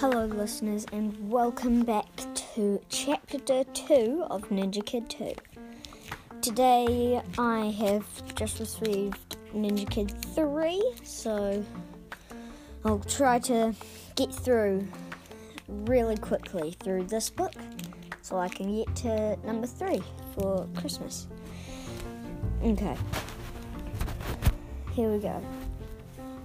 Hello, listeners, and welcome back to chapter 2 of Ninja Kid 2. Today I have just received Ninja Kid 3, so I'll try to get through really quickly through this book so I can get to number 3 for Christmas. Okay, here we go.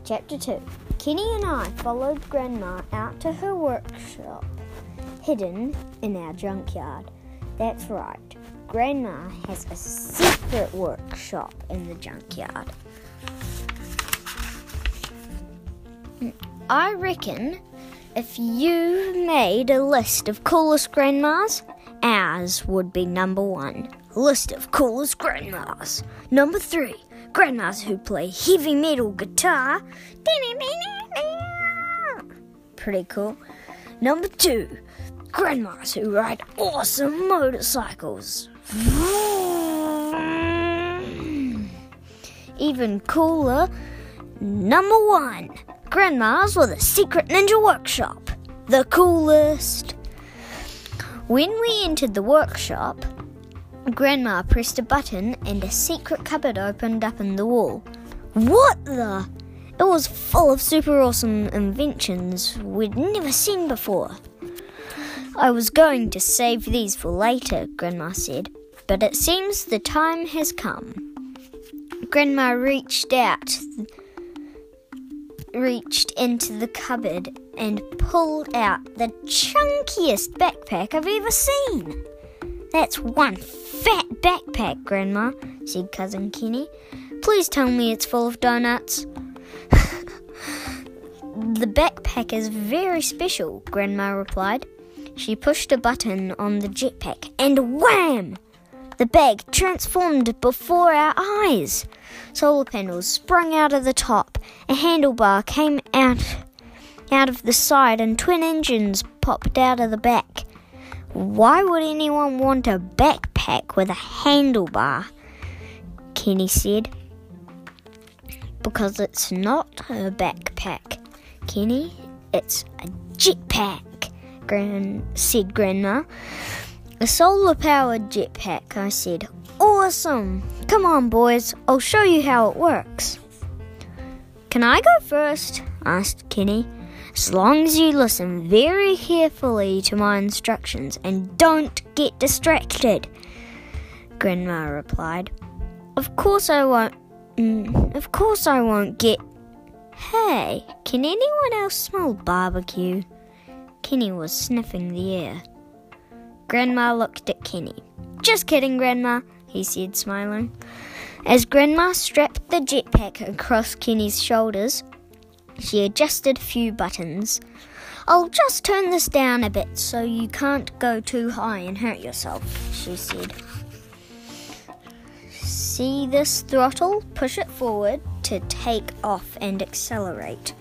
Chapter 2 Kenny and I followed Grandma out to her workshop, hidden in our junkyard. That's right, Grandma has a secret workshop in the junkyard. I reckon if you made a list of coolest grandmas, ours would be number one. List of coolest grandmas. Number three, grandmas who play heavy metal guitar. Pretty cool. Number two, grandmas who ride awesome motorcycles. Even cooler, number one, grandmas with a secret ninja workshop. The coolest. When we entered the workshop, Grandma pressed a button and a secret cupboard opened up in the wall. What the? It was full of super awesome inventions we'd never seen before. I was going to save these for later, Grandma said, but it seems the time has come. Grandma reached out, reached into the cupboard and pulled out the chunkiest backpack I've ever seen. That's one fat backpack, Grandma, said Cousin Kenny. Please tell me it's full of donuts. the backpack is very special, Grandma replied. She pushed a button on the jetpack and wham! The bag transformed before our eyes. Solar panels sprung out of the top, a handlebar came out out of the side, and twin engines popped out of the back. Why would anyone want a backpack with a handlebar? Kenny said. Because it's not a backpack, Kenny. It's a jetpack, Gran said Grandma. A solar powered jetpack, I said. Awesome! Come on, boys, I'll show you how it works. Can I go first? asked Kenny. As long as you listen very carefully to my instructions and don't get distracted, Grandma replied. Of course I won't. Mm, of course I won't get. Hey, can anyone else smell barbecue? Kenny was sniffing the air. Grandma looked at Kenny. Just kidding, Grandma, he said, smiling. As Grandma strapped the jetpack across Kenny's shoulders, she adjusted a few buttons. I'll just turn this down a bit so you can't go too high and hurt yourself, she said. See this throttle? Push it forward to take off and accelerate.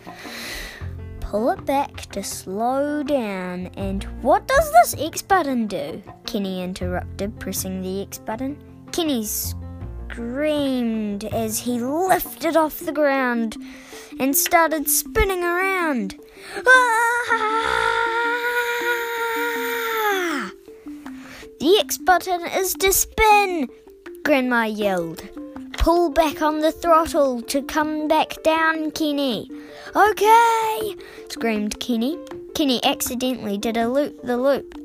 Pull it back to slow down. And what does this X button do? Kenny interrupted, pressing the X button. Kenny screamed as he lifted off the ground and started spinning around. Ah! The X button is to spin, Grandma yelled. Pull back on the throttle to come back down, Kenny. Okay, screamed Kenny. Kenny accidentally did a loop the loop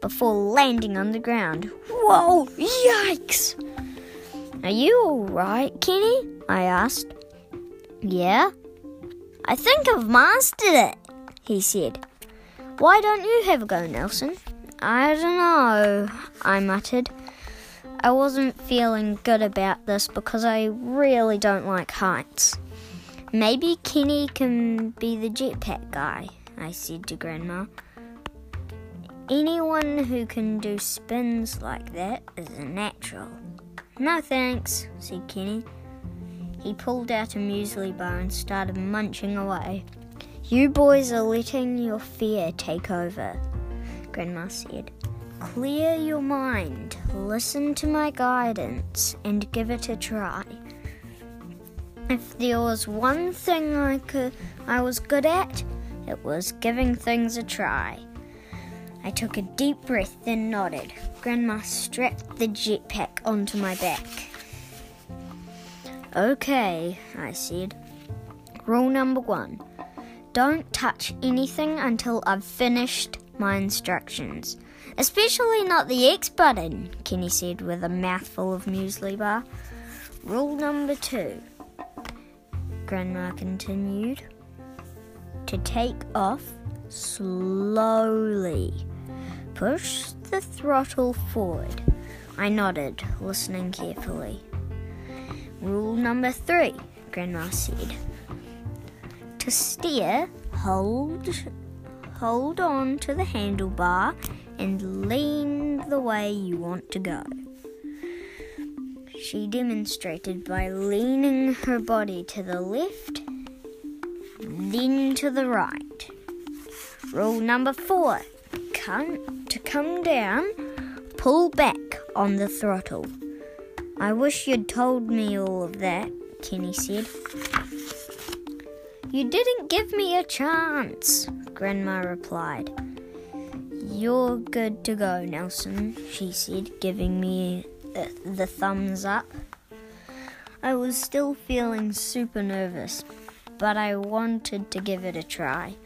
before landing on the ground. Whoa, yikes! Are you alright, Kenny? I asked. Yeah, I think I've mastered it, he said. Why don't you have a go, Nelson? I don't know, I muttered. I wasn't feeling good about this because I really don't like heights. Maybe Kenny can be the jetpack guy, I said to Grandma. Anyone who can do spins like that is a natural. No thanks, said Kenny. He pulled out a muesli bar and started munching away. You boys are letting your fear take over, Grandma said. Clear your mind, listen to my guidance, and give it a try. If there was one thing I could I was good at, It was giving things a try. I took a deep breath, then nodded. Grandma strapped the jetpack onto my back. Okay, I said. Rule number one don't touch anything until I've finished my instructions. Especially not the X button, Kenny said with a mouthful of muesli bar. Rule number two, Grandma continued, to take off slowly. Push the throttle forward. I nodded, listening carefully. Rule number three, Grandma said. To steer, hold hold on to the handlebar and lean the way you want to go. She demonstrated by leaning her body to the left, then to the right. Rule number four come, to come down, pull back on the throttle. I wish you'd told me all of that, Kenny said. You didn't give me a chance, Grandma replied. You're good to go, Nelson, she said, giving me uh, the thumbs up. I was still feeling super nervous, but I wanted to give it a try.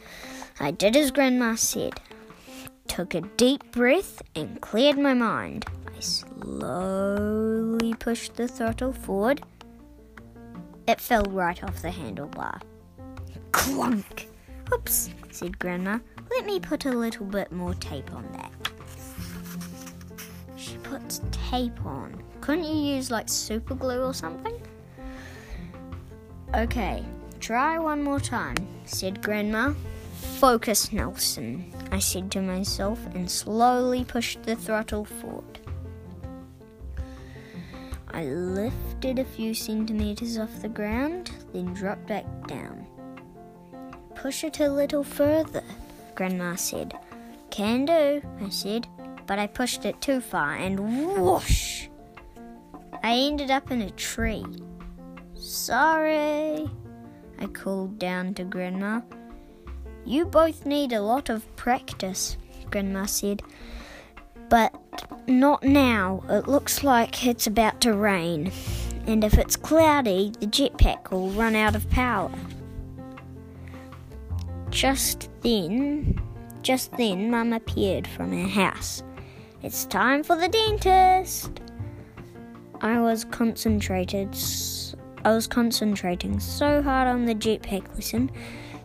I did as Grandma said, took a deep breath, and cleared my mind. I slowly pushed the throttle forward. It fell right off the handlebar. Clunk! Oops, said Grandma. Let me put a little bit more tape on that. She puts tape on. Couldn't you use like super glue or something? Okay, try one more time, said Grandma. Focus, Nelson, I said to myself and slowly pushed the throttle forward. I lifted a few centimeters off the ground, then dropped back down. Push it a little further, Grandma said. Can do, I said, but I pushed it too far and whoosh! I ended up in a tree. Sorry, I called down to Grandma. You both need a lot of practice, Grandma said. But not now. It looks like it's about to rain. And if it's cloudy, the jetpack will run out of power. Just then, just then, Mum appeared from her house. It's time for the dentist. I was concentrated. I was concentrating so hard on the jetpack lesson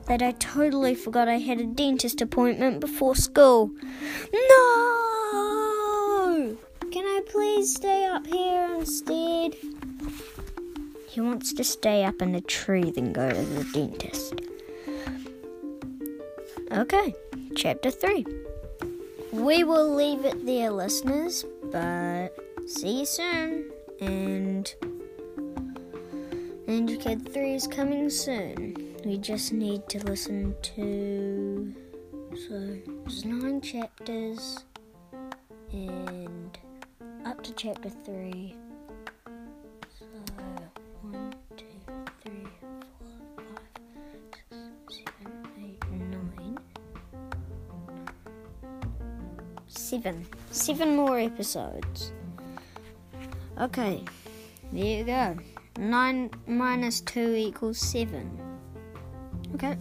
that I totally forgot I had a dentist appointment before school. No! Can I please stay up here instead? He wants to stay up in a tree than go to the dentist. Okay, chapter 3. We will leave it there, listeners, but see you soon. And Ninja Kid 3 is coming soon. We just need to listen to. So, there's nine chapters, and up to chapter 3. Seven. Seven more episodes. Okay, there you go. 9 minus 2 equals 7. Okay,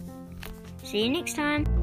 see you next time.